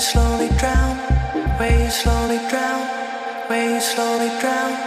slowly drown, where you slowly drown, where you slowly drown.